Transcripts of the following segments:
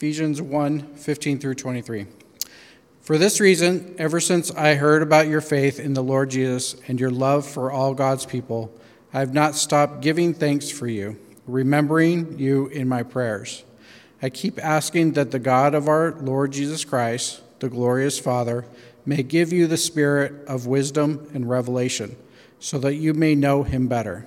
Ephesians 1 15 through 23. For this reason, ever since I heard about your faith in the Lord Jesus and your love for all God's people, I have not stopped giving thanks for you, remembering you in my prayers. I keep asking that the God of our Lord Jesus Christ, the glorious Father, may give you the spirit of wisdom and revelation, so that you may know him better.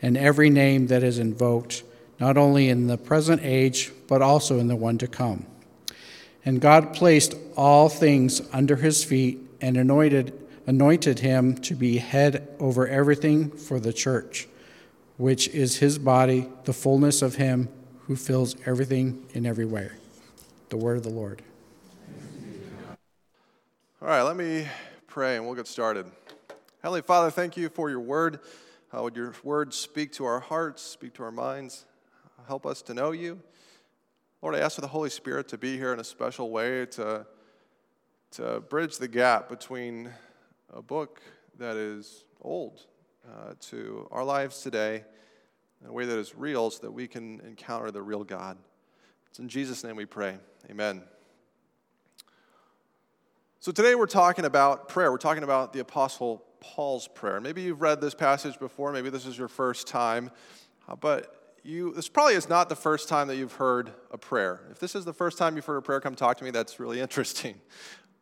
and every name that is invoked, not only in the present age, but also in the one to come. And God placed all things under his feet and anointed, anointed him to be head over everything for the church, which is his body, the fullness of him who fills everything in every way. The word of the Lord. All right, let me pray and we'll get started. Heavenly Father, thank you for your word. Uh, would your words speak to our hearts, speak to our minds, help us to know you? Lord, I ask for the Holy Spirit to be here in a special way to, to bridge the gap between a book that is old uh, to our lives today in a way that is real so that we can encounter the real God. It's in Jesus' name we pray. Amen. So today we're talking about prayer. We're talking about the Apostle Paul's prayer. Maybe you've read this passage before, maybe this is your first time, uh, but you, this probably is not the first time that you've heard a prayer. If this is the first time you've heard a prayer, come talk to me. That's really interesting.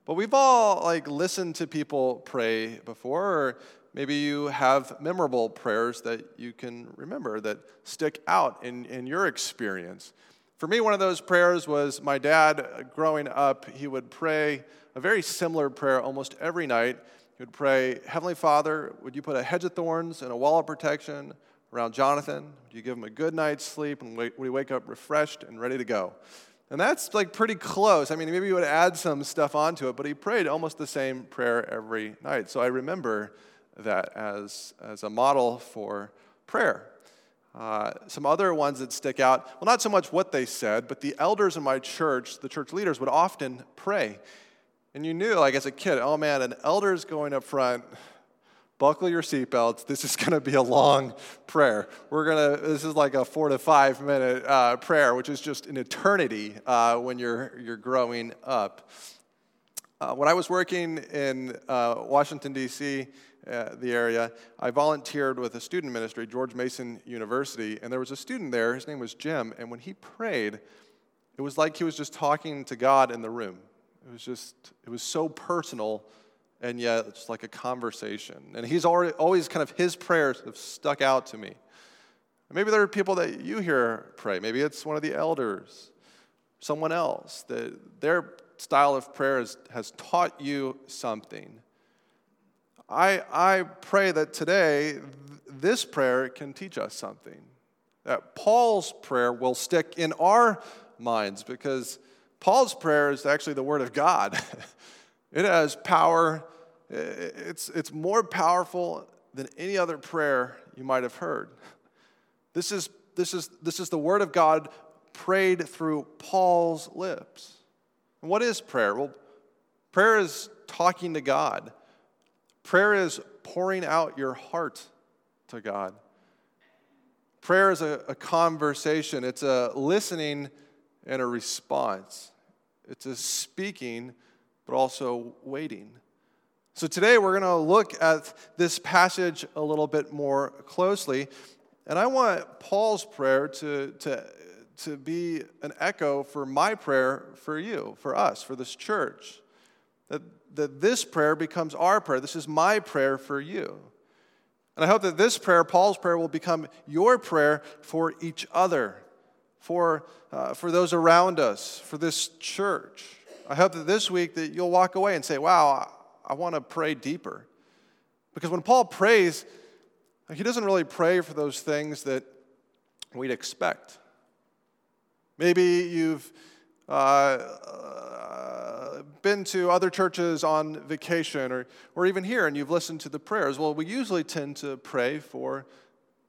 But we've all like listened to people pray before, or maybe you have memorable prayers that you can remember that stick out in, in your experience. For me, one of those prayers was my dad growing up, he would pray a very similar prayer almost every night. He would pray, Heavenly Father, would you put a hedge of thorns and a wall of protection around Jonathan? Do you give him a good night's sleep and would he wake up refreshed and ready to go? And that's like pretty close. I mean, maybe he would add some stuff onto it, but he prayed almost the same prayer every night. So I remember that as, as a model for prayer. Uh, some other ones that stick out, well, not so much what they said, but the elders in my church, the church leaders, would often pray. And you knew, like as a kid, oh man, an elder's going up front buckle your seatbelts. This is going to be a long prayer. We're going to, this is like a four to five minute uh, prayer, which is just an eternity uh, when you're, you're growing up. Uh, when I was working in uh, Washington, D.C., uh, the area, I volunteered with a student ministry, George Mason University, and there was a student there, his name was Jim, and when he prayed, it was like he was just talking to God in the room. It was just, it was so personal and yet it's like a conversation. And he's already, always kind of his prayers have stuck out to me. Maybe there are people that you hear pray. Maybe it's one of the elders, someone else. That their style of prayer has, has taught you something. I, I pray that today this prayer can teach us something. That Paul's prayer will stick in our minds because Paul's prayer is actually the Word of God. It has power. It's, it's more powerful than any other prayer you might have heard. This is, this, is, this is the word of God prayed through Paul's lips. And what is prayer? Well, prayer is talking to God, prayer is pouring out your heart to God. Prayer is a, a conversation, it's a listening and a response, it's a speaking but also waiting. So today we're going to look at this passage a little bit more closely. And I want Paul's prayer to, to, to be an echo for my prayer for you, for us, for this church. That, that this prayer becomes our prayer. This is my prayer for you. And I hope that this prayer, Paul's prayer, will become your prayer for each other, for, uh, for those around us, for this church. I hope that this week that you'll walk away and say, wow, I, I want to pray deeper. Because when Paul prays, he doesn't really pray for those things that we'd expect. Maybe you've uh, uh, been to other churches on vacation or, or even here and you've listened to the prayers, well, we usually tend to pray for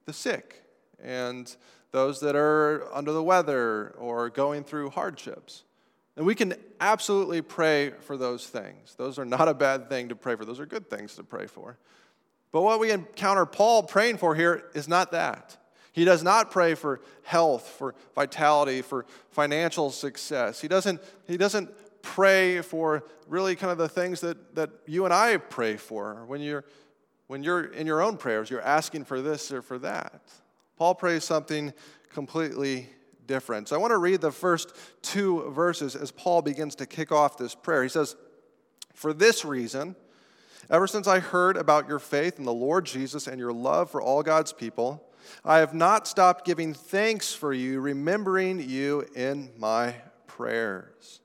the sick and those that are under the weather or going through hardships. And we can absolutely pray for those things. Those are not a bad thing to pray for, those are good things to pray for. But what we encounter Paul praying for here is not that. He does not pray for health, for vitality, for financial success. He doesn't, he doesn't pray for really kind of the things that, that you and I pray for. When you're, when you're in your own prayers, you're asking for this or for that. Paul prays something completely different. So I want to read the first two verses as Paul begins to kick off this prayer. He says, For this reason, ever since I heard about your faith in the Lord Jesus and your love for all God's people, I have not stopped giving thanks for you, remembering you in my prayers.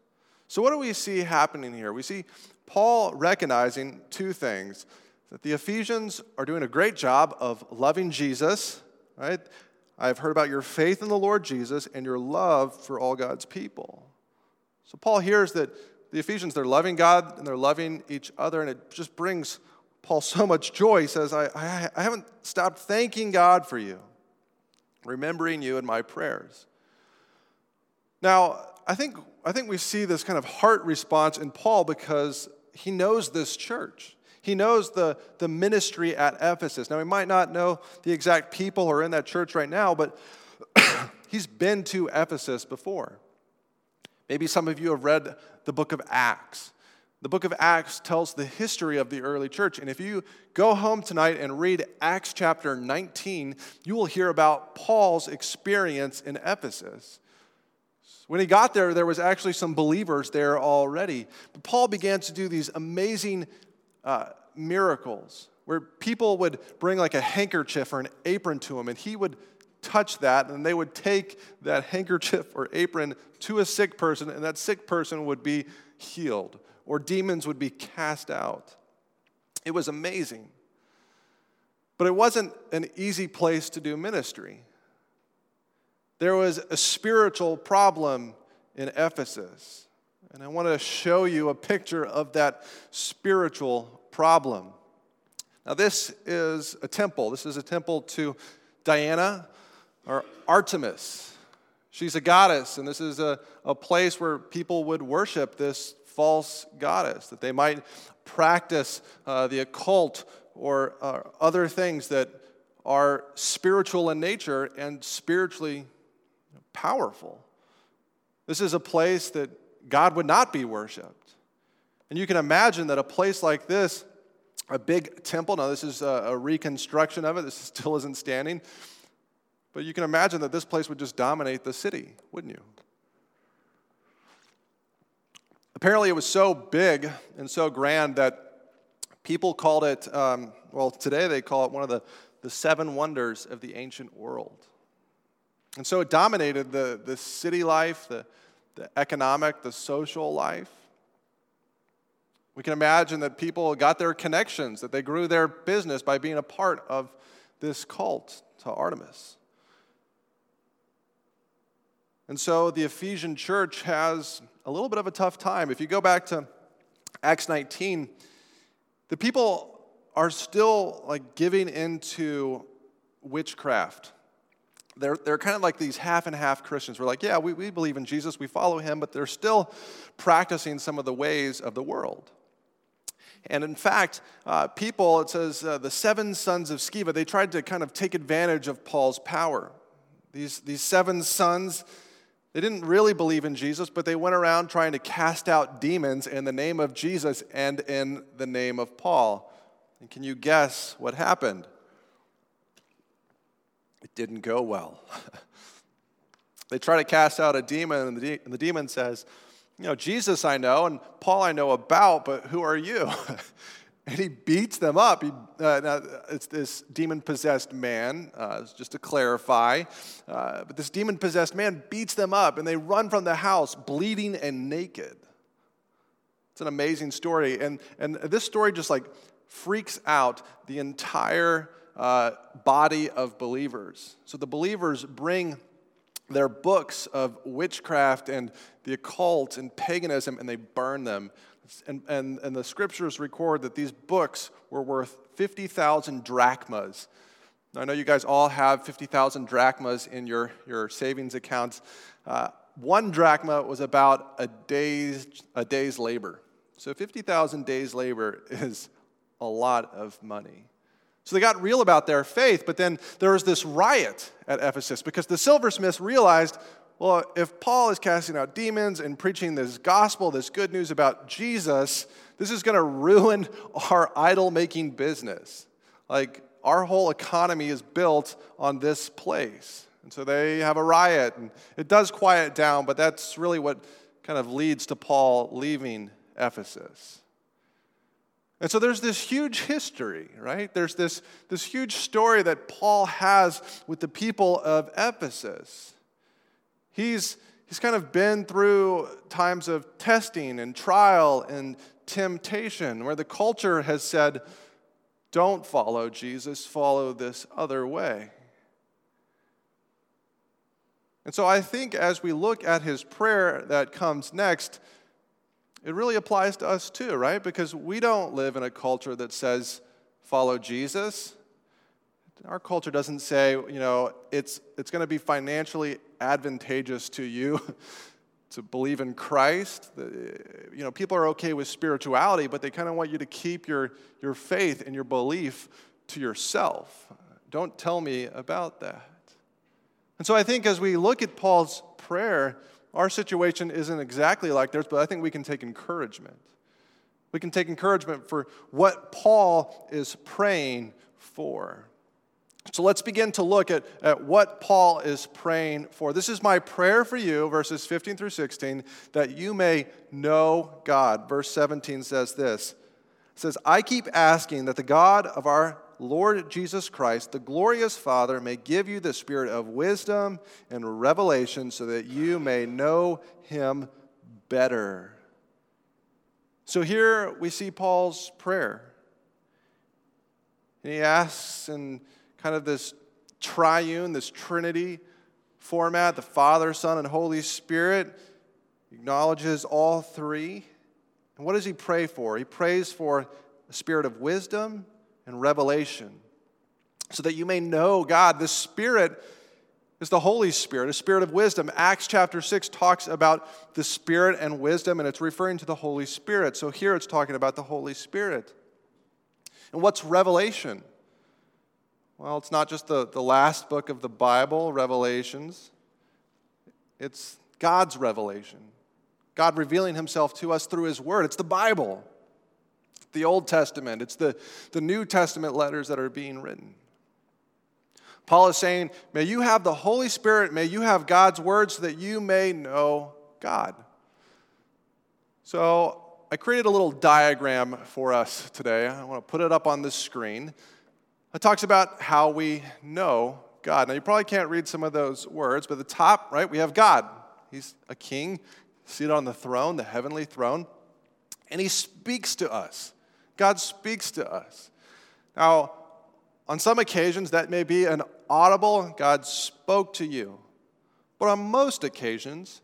So, what do we see happening here? We see Paul recognizing two things that the Ephesians are doing a great job of loving Jesus, right? I've heard about your faith in the Lord Jesus and your love for all God's people. So, Paul hears that the Ephesians, they're loving God and they're loving each other, and it just brings Paul so much joy. He says, I, I, I haven't stopped thanking God for you, remembering you in my prayers. Now, I think, I think we see this kind of heart response in Paul because he knows this church. He knows the, the ministry at Ephesus. Now, he might not know the exact people who are in that church right now, but he's been to Ephesus before. Maybe some of you have read the book of Acts. The book of Acts tells the history of the early church. And if you go home tonight and read Acts chapter 19, you will hear about Paul's experience in Ephesus. When he got there, there was actually some believers there already. But Paul began to do these amazing uh, miracles where people would bring like a handkerchief or an apron to him, and he would touch that, and they would take that handkerchief or apron to a sick person, and that sick person would be healed or demons would be cast out. It was amazing. But it wasn't an easy place to do ministry. There was a spiritual problem in Ephesus. And I want to show you a picture of that spiritual problem. Now, this is a temple. This is a temple to Diana or Artemis. She's a goddess, and this is a, a place where people would worship this false goddess, that they might practice uh, the occult or uh, other things that are spiritual in nature and spiritually powerful. This is a place that God would not be worshiped. And you can imagine that a place like this, a big temple, now this is a, reconstruction of it, this still isn't standing, but you can imagine that this place would just dominate the city, wouldn't you? Apparently, it was so big and so grand that people called it, um, well, today they call it one of the, the seven wonders of the ancient world. And so it dominated the, the city life, the, the economic, the social life. We can imagine that people got their connections, that they grew their business by being a part of this cult to Artemis. And so the Ephesian church has a little bit of a tough time. If you go back to Acts 19, the people are still like giving into witchcraft. They're, they're kind of like these half and half Christians. We're like, yeah, we, we believe in Jesus, we follow him, but they're still practicing some of the ways of the world. And in fact, uh, people, it says uh, the seven sons of Sceva, they tried to kind of take advantage of Paul's power. These, these seven sons, they didn't really believe in Jesus, but they went around trying to cast out demons in the name of Jesus and in the name of Paul. And can you guess what happened? It didn't go well. they try to cast out a demon, and the, de- and the demon says, You know, Jesus I know, and Paul I know about, but who are you? And he beats them up. He, uh, it's this demon possessed man, uh, just to clarify. Uh, but this demon possessed man beats them up, and they run from the house bleeding and naked. It's an amazing story. And, and this story just like freaks out the entire uh, body of believers. So the believers bring their books of witchcraft and the occult and paganism, and they burn them. And, and, and the scriptures record that these books were worth 50,000 drachmas. I know you guys all have 50,000 drachmas in your, your savings accounts. Uh, one drachma was about a day's, a day's labor. So 50,000 days' labor is a lot of money. So they got real about their faith, but then there was this riot at Ephesus because the silversmiths realized well, if Paul is casting out demons and preaching this gospel, this good news about Jesus, this is going to ruin our idol making business. Like, our whole economy is built on this place. And so they have a riot, and it does quiet down, but that's really what kind of leads to Paul leaving Ephesus. And so there's this huge history, right? There's this, this huge story that Paul has with the people of Ephesus. He's, he's kind of been through times of testing and trial and temptation where the culture has said, don't follow Jesus, follow this other way. And so I think as we look at his prayer that comes next, it really applies to us too, right? Because we don't live in a culture that says, follow Jesus. Our culture doesn't say, you know, it's, it's going to be financially advantageous to you to believe in Christ. You know, people are okay with spirituality, but they kind of want you to keep your, your faith and your belief to yourself. Don't tell me about that. And so I think as we look at Paul's prayer, our situation isn't exactly like theirs, but I think we can take encouragement. We can take encouragement for what Paul is praying for. So let's begin to look at, at what Paul is praying for. This is my prayer for you, verses 15 through 16, that you may know God. Verse 17 says this. It says, I keep asking that the God of our Lord Jesus Christ, the glorious Father, may give you the spirit of wisdom and revelation so that you may know him better. So here we see Paul's prayer. And he asks in kind of this triune, this Trinity format the Father, Son, and Holy Spirit. Acknowledges all three. And what does he pray for? He prays for a spirit of wisdom and revelation, so that you may know God. The Spirit is the Holy Spirit, a spirit of wisdom. Acts chapter 6 talks about the Spirit and wisdom, and it's referring to the Holy Spirit. So here it's talking about the Holy Spirit. And what's revelation? Well, it's not just the, the last book of the Bible, Revelations, it's God's revelation. God revealing himself to us through his word. It's the Bible the Old Testament, it's the, the New Testament letters that are being written. Paul is saying, May you have the Holy Spirit, may you have God's word so that you may know God. So I created a little diagram for us today. I want to put it up on the screen. It talks about how we know God. Now, you probably can't read some of those words, but at the top, right, we have God. He's a king seated on the throne, the heavenly throne, and he speaks to us. God speaks to us. Now, on some occasions, that may be an audible, God spoke to you. But on most occasions,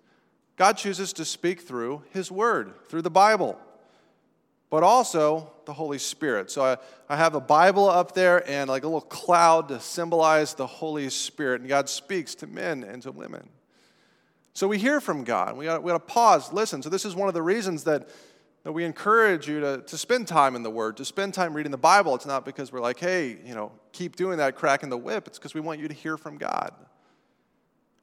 God chooses to speak through His Word, through the Bible, but also the Holy Spirit. So I, I have a Bible up there and like a little cloud to symbolize the Holy Spirit, and God speaks to men and to women. So we hear from God. We got, we got to pause, listen. So this is one of the reasons that that we encourage you to, to spend time in the Word, to spend time reading the Bible. It's not because we're like, hey, you know, keep doing that, cracking the whip. It's because we want you to hear from God.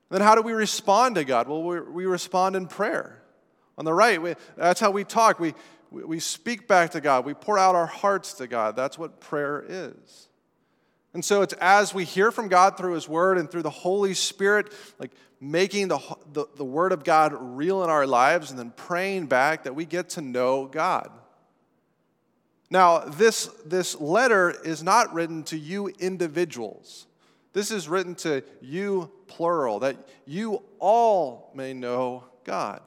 Then how do we respond to God? Well, we, we respond in prayer. On the right, we, that's how we talk. We, we, we speak back to God. We pour out our hearts to God. That's what prayer is. And so it's as we hear from God through His Word and through the Holy Spirit, like making the, the, the, Word of God real in our lives and then praying back that we get to know God. Now, this, this letter is not written to you individuals. This is written to you, plural, that you all may know God.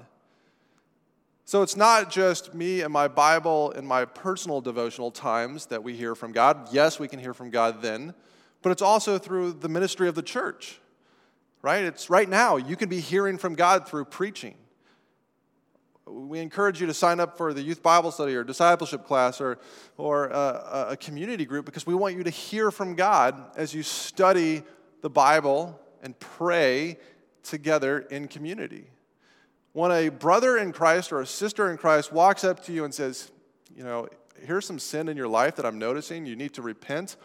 So it's not just me and my Bible and my personal devotional times that we hear from God. Yes, we can hear from God then, but it's also through the ministry of the church. right? It's right now. You can be hearing from God through preaching. We encourage you to sign up for the youth Bible study or discipleship class or, or uh, a, a community group because we want you to hear from God as you study the Bible and pray together in community. When a brother in Christ or a sister in Christ walks up to you and says, You know, here's some sin in your life that I'm noticing, you need to repent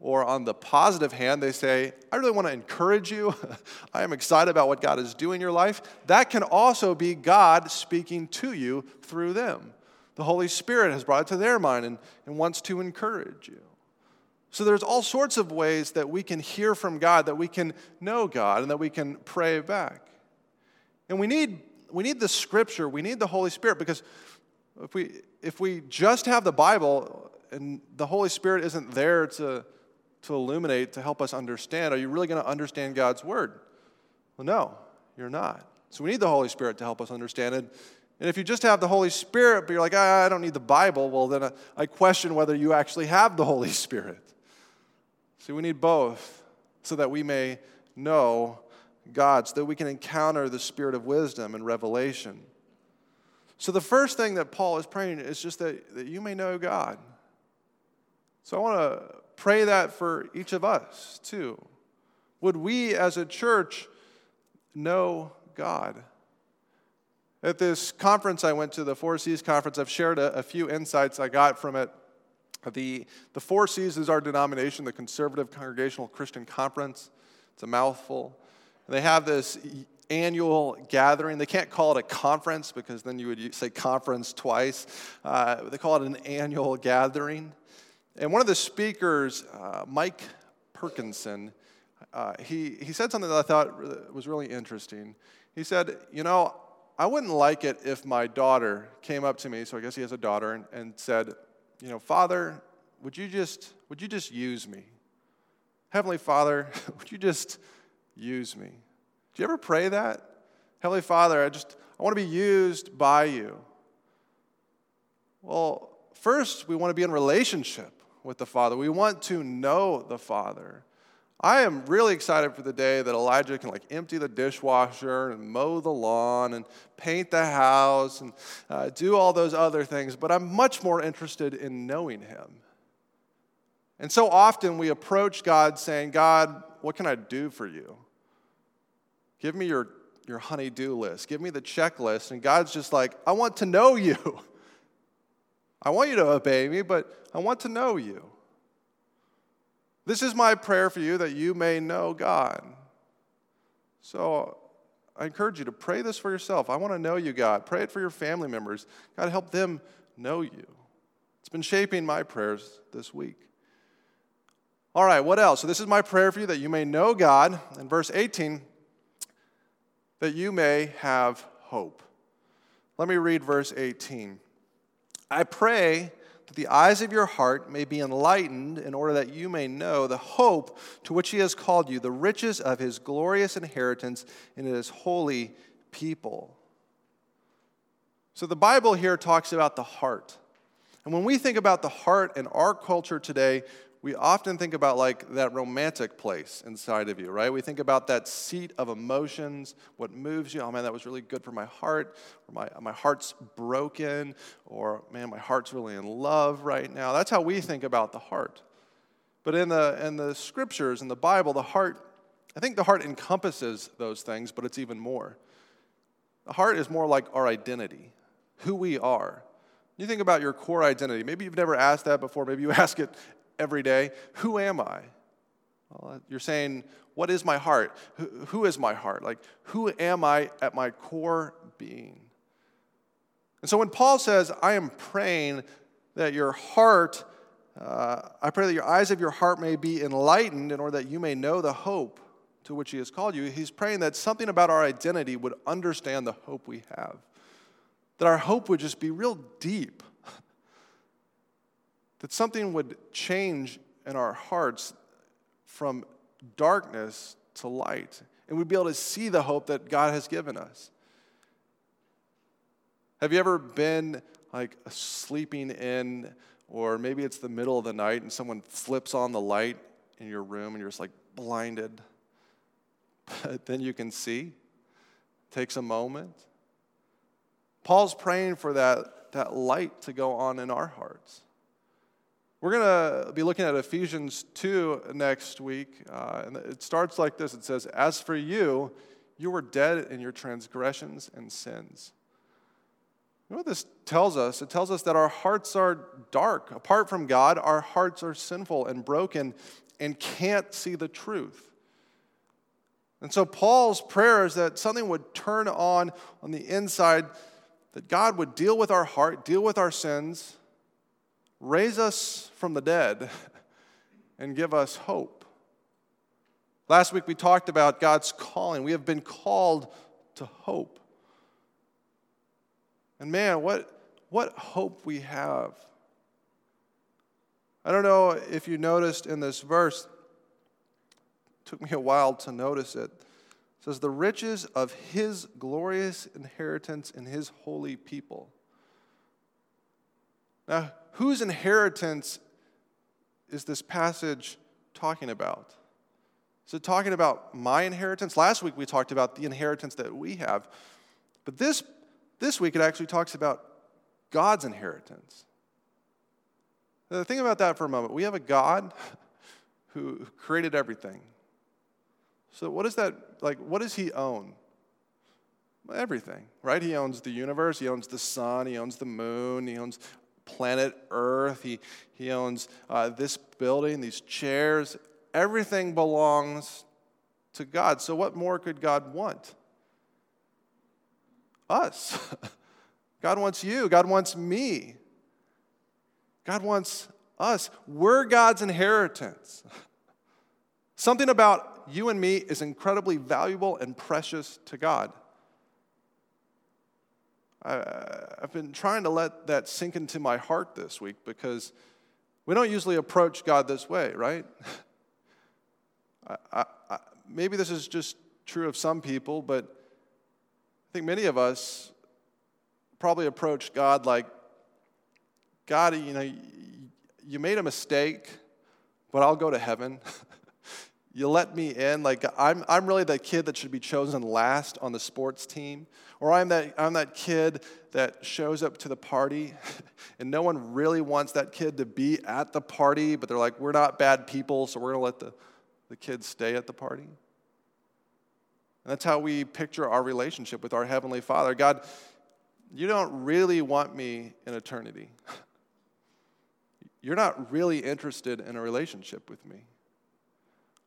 or on the positive hand, they say, I really want to encourage you. I am excited about what God is doing in your life. That can also be God speaking to you through them. The Holy Spirit has brought it to their mind and, and wants to encourage you. So there's all sorts of ways that we can hear from God, that we can know God, and that we can pray back. And we need, we need the scripture, we need the Holy Spirit, because if we, if we just have the Bible and the Holy Spirit isn't there to to illuminate, to help us understand. Are you really going to understand God's word? Well, no, you're not. So we need the Holy Spirit to help us understand it. And if you just have the Holy Spirit, but you're like, ah, I don't need the Bible, well, then I question whether you actually have the Holy Spirit. See, we need both so that we may know God, so that we can encounter the spirit of wisdom and revelation. So, the first thing that Paul is praying is just that, that you may know God. So, I want to pray that for each of us too. Would we as a church know God? At this conference I went to, the Four C's conference, I've shared a, a few insights I got from it. The, the Four C's is our denomination, the Conservative Congregational Christian Conference. It's a mouthful. They have this annual gathering. They can't call it a conference because then you would say conference twice. Uh, they call it an annual gathering. And one of the speakers, uh, Mike Perkinson, uh, he, he said something that I thought was really interesting. He said, You know, I wouldn't like it if my daughter came up to me, so I guess he has a daughter, and, and said, You know, Father, would you just, would you just use me? Heavenly Father, would you just use me? Do you ever pray that? Heavenly Father, I just, I want to be used by you. Well, first, we want to be in relationship with the Father. We want to know the Father. I am really excited for the day that Elijah can like empty the dishwasher and mow the lawn and paint the house and uh, do all those other things, but I'm much more interested in knowing him. And so often we approach God saying, God, what can I do for you? Give me your, your honey-do list. Give me the checklist. And God's just like, I want to know you. I want you to obey me, but I want to know you. This is my prayer for you that you may know God. So I encourage you to pray this for yourself. I want to know you, God. Pray it for your family members. God, help them know you. It's been shaping my prayers this week. All right, what else? So, this is my prayer for you that you may know God. In verse 18, that you may have hope. Let me read verse 18. I pray that the eyes of your heart may be enlightened in order that you may know the hope to which he has called you, the riches of his glorious inheritance in his holy people. So the Bible here talks about the heart. And when we think about the heart in our culture today, we often think about like that romantic place inside of you, right? We think about that seat of emotions, what moves you. Oh man, that was really good for my heart, or my, my heart's broken, or man, my heart's really in love right now. That's how we think about the heart. But in the, in the scriptures, in the Bible, the heart, I think the heart encompasses those things, but it's even more. The heart is more like our identity, who we are. You think about your core identity. Maybe you've never asked that before. Maybe you ask it every day, who am I? Well, you're saying, what is my heart? Who, who is my heart? Like, who am I at my core being? And so when Paul says, I am praying that your heart, uh, I pray that your eyes of your heart may be enlightened in order that you may know the hope to which he has called you, he's praying that something about our identity would understand the hope we have. That our hope would just be real deep that something would change in our hearts from darkness to light, and we'd be able to see the hope that God has given us. Have you ever been like sleeping in, or maybe it's the middle of the night and someone flips on the light in your room and you're just like blinded? but then you can see. It Takes a moment. Paul's praying for that, that light to go on in our hearts. We're going to be looking at Ephesians 2 next week. Uh, and it starts like this it says, As for you, you were dead in your transgressions and sins. You know what this tells us? It tells us that our hearts are dark. Apart from God, our hearts are sinful and broken and can't see the truth. And so Paul's prayer is that something would turn on on the inside, that God would deal with our heart, deal with our sins, raise us from the dead, and give us hope. Last week we talked about God's calling. We have been called to hope. And man, what, what hope we have. I don't know if you noticed in this verse, took me a while to notice it. It says, The riches of his glorious inheritance in his holy people. Now, whose inheritance is this passage talking about? Is it talking about my inheritance? Last week we talked about the inheritance that we have. But this, this week it actually talks about God's inheritance. Now, think about that for a moment. We have a God who created everything. So what is that like what does he own? Everything, right? He owns the universe, he owns the sun, he owns the moon, he owns planet Earth, he, he owns uh, this building, these chairs. Everything belongs to God. So, what more could God want? Us. God wants you. God wants me. God wants us. We're God's inheritance. Something about you and me is incredibly valuable and precious to God. I, have been trying to let that sink into my heart this week because we don't usually approach God this way, right? I, I, maybe this is just true of some people, but I think many of us probably approach God like, God, you know, you made a mistake, but I'll go to heaven. you let me in. Like, I'm, I'm really that kid that should be chosen last on the sports team. Or I'm that, I'm that kid that shows up to the party and no one really wants that kid to be at the party, but they're like, we're not bad people, so we're going to let the, the kids stay at the party. And that's how we picture our relationship with our Heavenly Father. God, you don't really want me in eternity. You're not really interested in a relationship with me.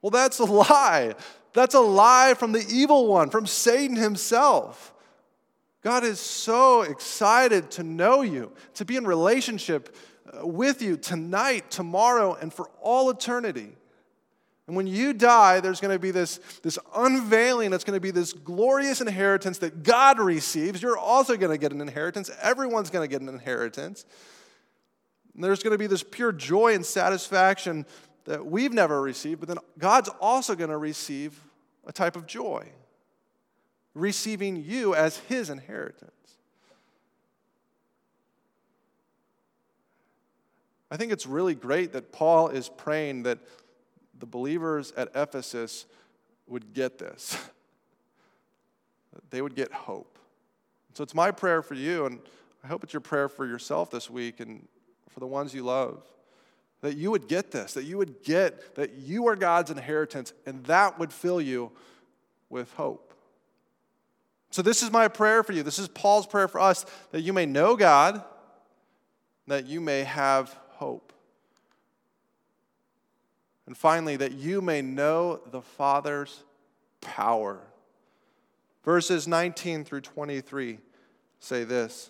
Well, that's a lie. That's a lie from the evil one, from Satan himself. God is so excited to know you, to be in relationship uh, with you tonight, tomorrow, and for all eternity. And when you die, there's going to be this, this unveiling that's going to be this glorious inheritance that God receives. You're also going to get an inheritance. Everyone's going to get an inheritance. And there's going to be this pure joy and satisfaction that we've never received, but then God's also going to receive a type of joy receiving you as his inheritance. I think it's really great that Paul is praying that the believers at Ephesus would get this. they would get hope. So it's my prayer for you, and I hope it's your prayer for yourself this week and for the ones you love. That you would get this, that you would get that you are God's inheritance, and that would fill you with hope. So, this is my prayer for you. This is Paul's prayer for us that you may know God, that you may have hope. And finally, that you may know the Father's power. Verses 19 through 23 say this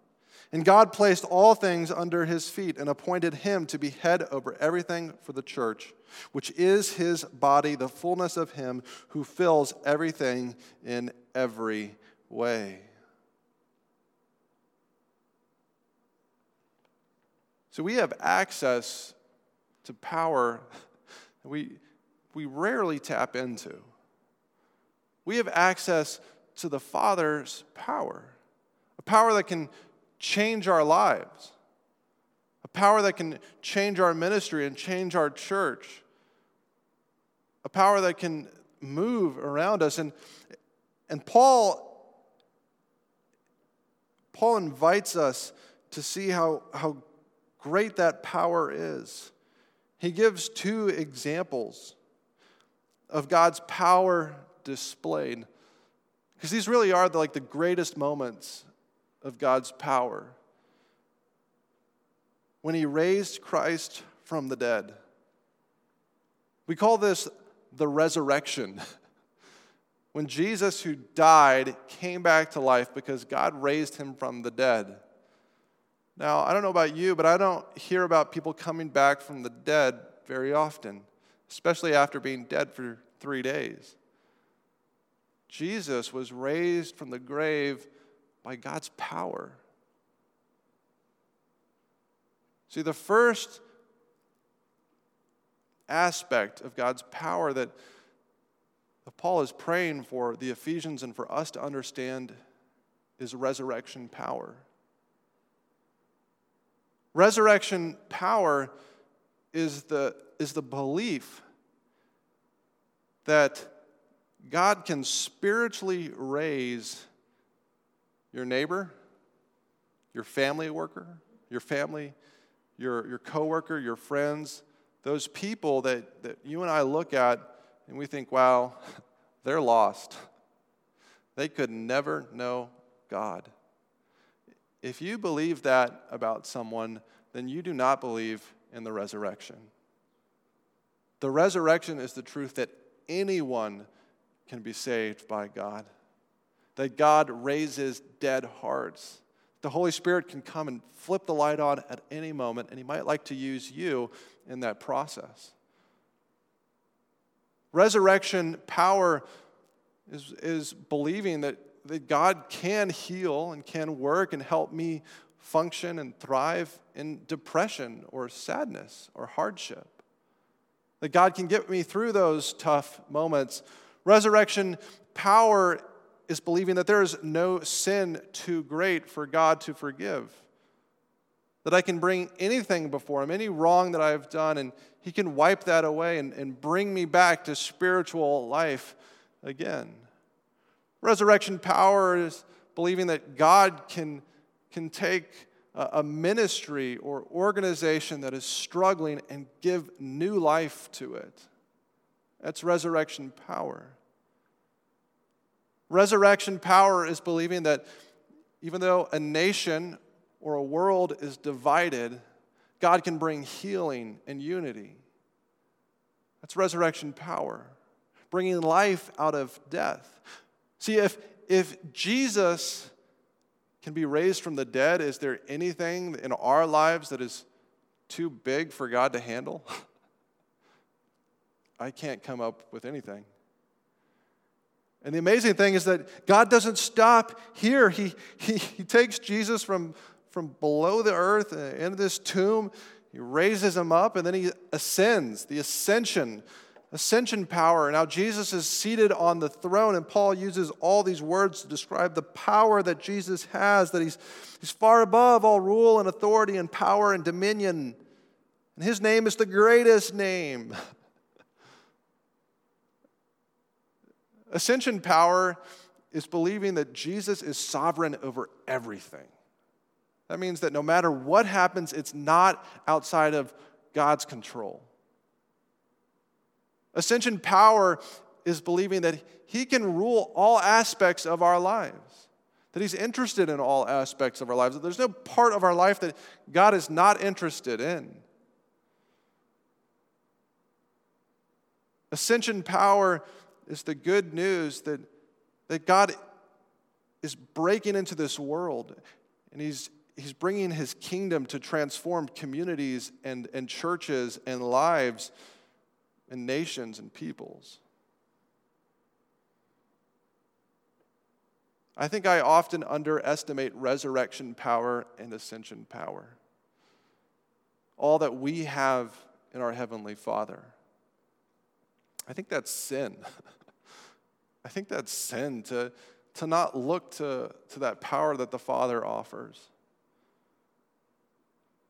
And God placed all things under his feet and appointed him to be head over everything for the church, which is his body, the fullness of him who fills everything in every way. So we have access to power that we, we rarely tap into. We have access to the Father's power, a power that can change our lives, a power that can change our ministry and change our church, a power that can move around us. And, and Paul, Paul invites us to see how, how great that power is. He gives two examples of God's power displayed. Because these really are the, like the greatest moments of God's power. When he raised Christ from the dead. We call this the resurrection. when Jesus, who died, came back to life because God raised him from the dead. Now, I don't know about you, but I don't hear about people coming back from the dead very often, especially after being dead for three days. Jesus was raised from the grave by God's power. See, the first aspect of God's power that Paul is praying for the Ephesians and for us to understand is resurrection power. Resurrection power is the, is the belief that God can spiritually raise your neighbor, your family worker, your family, your, your coworker, your friends, those people that, that you and I look at and we think, wow, they're lost. They could never know God. If you believe that about someone, then you do not believe in the resurrection. The resurrection is the truth that anyone can be saved by God, that God raises dead hearts. The Holy Spirit can come and flip the light on at any moment, and He might like to use you in that process. Resurrection power is, is believing that, that God can heal and can work and help me function and thrive in depression or sadness or hardship. That God can get me through those tough moments. Resurrection power is believing that there is no sin too great for God to forgive. That I can bring anything before Him, any wrong that I've done, and He can wipe that away and, and bring me back to spiritual life again. Resurrection power is believing that God can, can take a ministry or organization that is struggling and give new life to it. That's resurrection power. Resurrection power is believing that even though a nation or a world is divided, God can bring healing and unity. That's resurrection power, bringing life out of death. See, if, if Jesus can be raised from the dead, is there anything in our lives that is too big for God to handle? I can't come up with anything. And the amazing thing is that God doesn't stop here. He, he, he takes Jesus from, from below the earth uh, into this tomb, he raises him up, and then he ascends, the ascension ascension power. Now, Jesus is seated on the throne, and Paul uses all these words to describe the power that Jesus has, that he's, he's far above all rule and authority and power and dominion. And his name is the greatest name. Ascension power is believing that Jesus is sovereign over everything. That means that no matter what happens, it's not outside of God's control. Ascension power is believing that He can rule all aspects of our lives, that He's interested in all aspects of our lives, that there's no part of our life that God is not interested in. Ascension power is the good news that, that God is breaking into this world and He's He's bringing his kingdom to transform communities and, and churches and lives and nations and peoples. I think I often underestimate resurrection power and ascension power. all that we have in our Heavenly Father. I think that's sin. I think that's sin to, to not look to, to that power that the Father offers.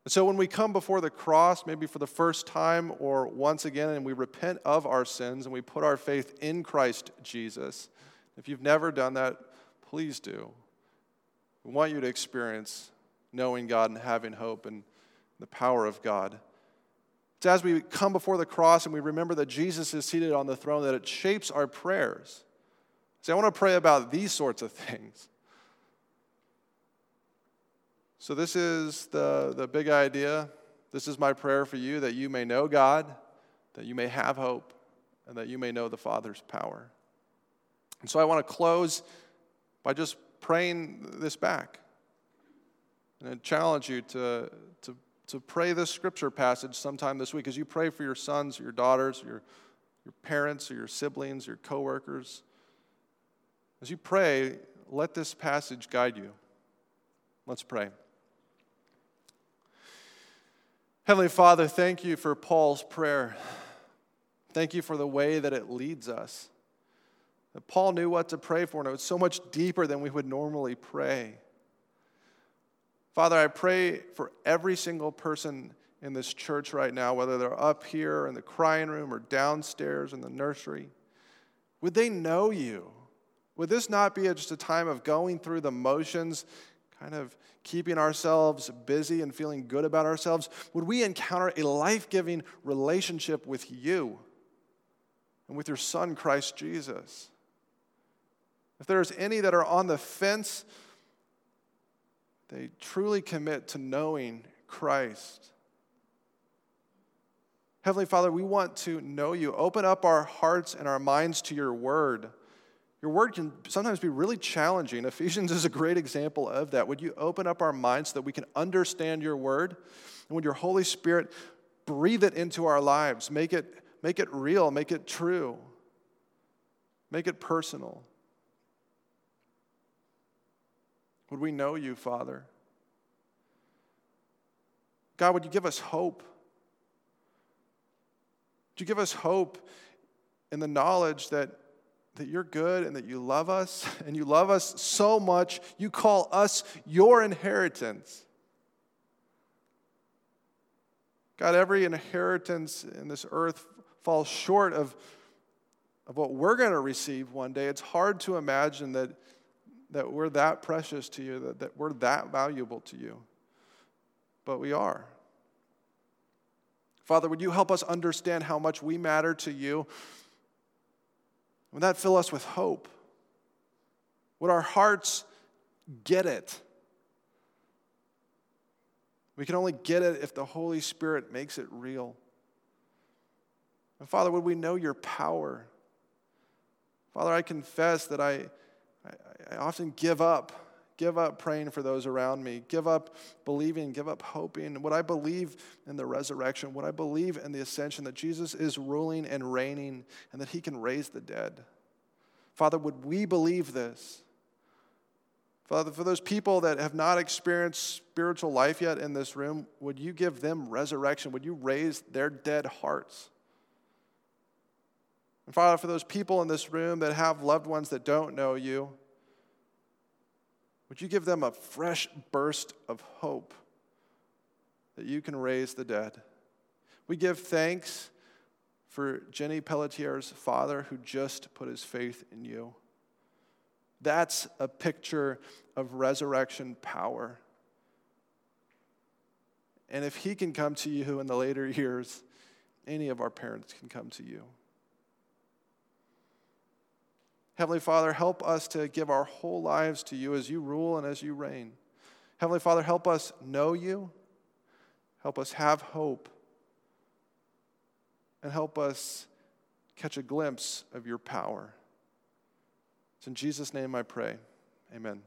And so when we come before the cross, maybe for the first time or once again, and we repent of our sins and we put our faith in Christ Jesus, if you've never done that, please do. We want you to experience knowing God and having hope and the power of God. It's as we come before the cross and we remember that Jesus is seated on the throne that it shapes our prayers. See, I want to pray about these sorts of things. So, this is the, the big idea. This is my prayer for you that you may know God, that you may have hope, and that you may know the Father's power. And so, I want to close by just praying this back. And I challenge you to, to, to pray this scripture passage sometime this week as you pray for your sons, or your daughters, your, your parents, or your siblings, your coworkers. As you pray, let this passage guide you. Let's pray. Heavenly Father, thank you for Paul's prayer. Thank you for the way that it leads us. That Paul knew what to pray for, and it was so much deeper than we would normally pray. Father, I pray for every single person in this church right now, whether they're up here in the crying room or downstairs in the nursery. Would they know you? Would this not be just a time of going through the motions, kind of keeping ourselves busy and feeling good about ourselves? Would we encounter a life giving relationship with you and with your Son, Christ Jesus? If there's any that are on the fence, they truly commit to knowing Christ. Heavenly Father, we want to know you. Open up our hearts and our minds to your word. Your word can sometimes be really challenging. Ephesians is a great example of that. Would you open up our minds so that we can understand your word? And would your Holy Spirit breathe it into our lives? Make it, make it real, make it true, make it personal. Would we know you, Father? God, would you give us hope? Would you give us hope in the knowledge that that you're good and that you love us, and you love us so much, you call us your inheritance. God, every inheritance in this earth falls short of, of what we're going to receive one day. It's hard to imagine that, that we're that precious to you, that, that we're that valuable to you. But we are. Father, would you help us understand how much we matter to you? Would that fill us with hope? Would our hearts get it? We can only get it if the Holy Spirit makes it real. And Father, would we know your power? Father, I confess that I, I, often give up, give up praying for those around me, give up believing, give up hoping. Would I believe in the resurrection? Would I believe in the ascension that Jesus is ruling and reigning and that he can raise the dead? Father, would we believe this? Father, for those people that have not experienced spiritual life yet in this room, would you give them resurrection? Would you raise their dead hearts? And Father, for those people in this room that have loved ones that don't know you, would you give them a fresh burst of hope that you can raise the dead? We give thanks for Jenny Pelletier's father who just put his faith in you. That's a picture of resurrection power. And if he can come to you in the later years, any of our parents can come to you. Heavenly Father, help us to give our whole lives to you as you rule and as you reign. Heavenly Father, help us know you. Help us have hope and help us catch a glimpse of your power. It's in Jesus' name I pray. Amen.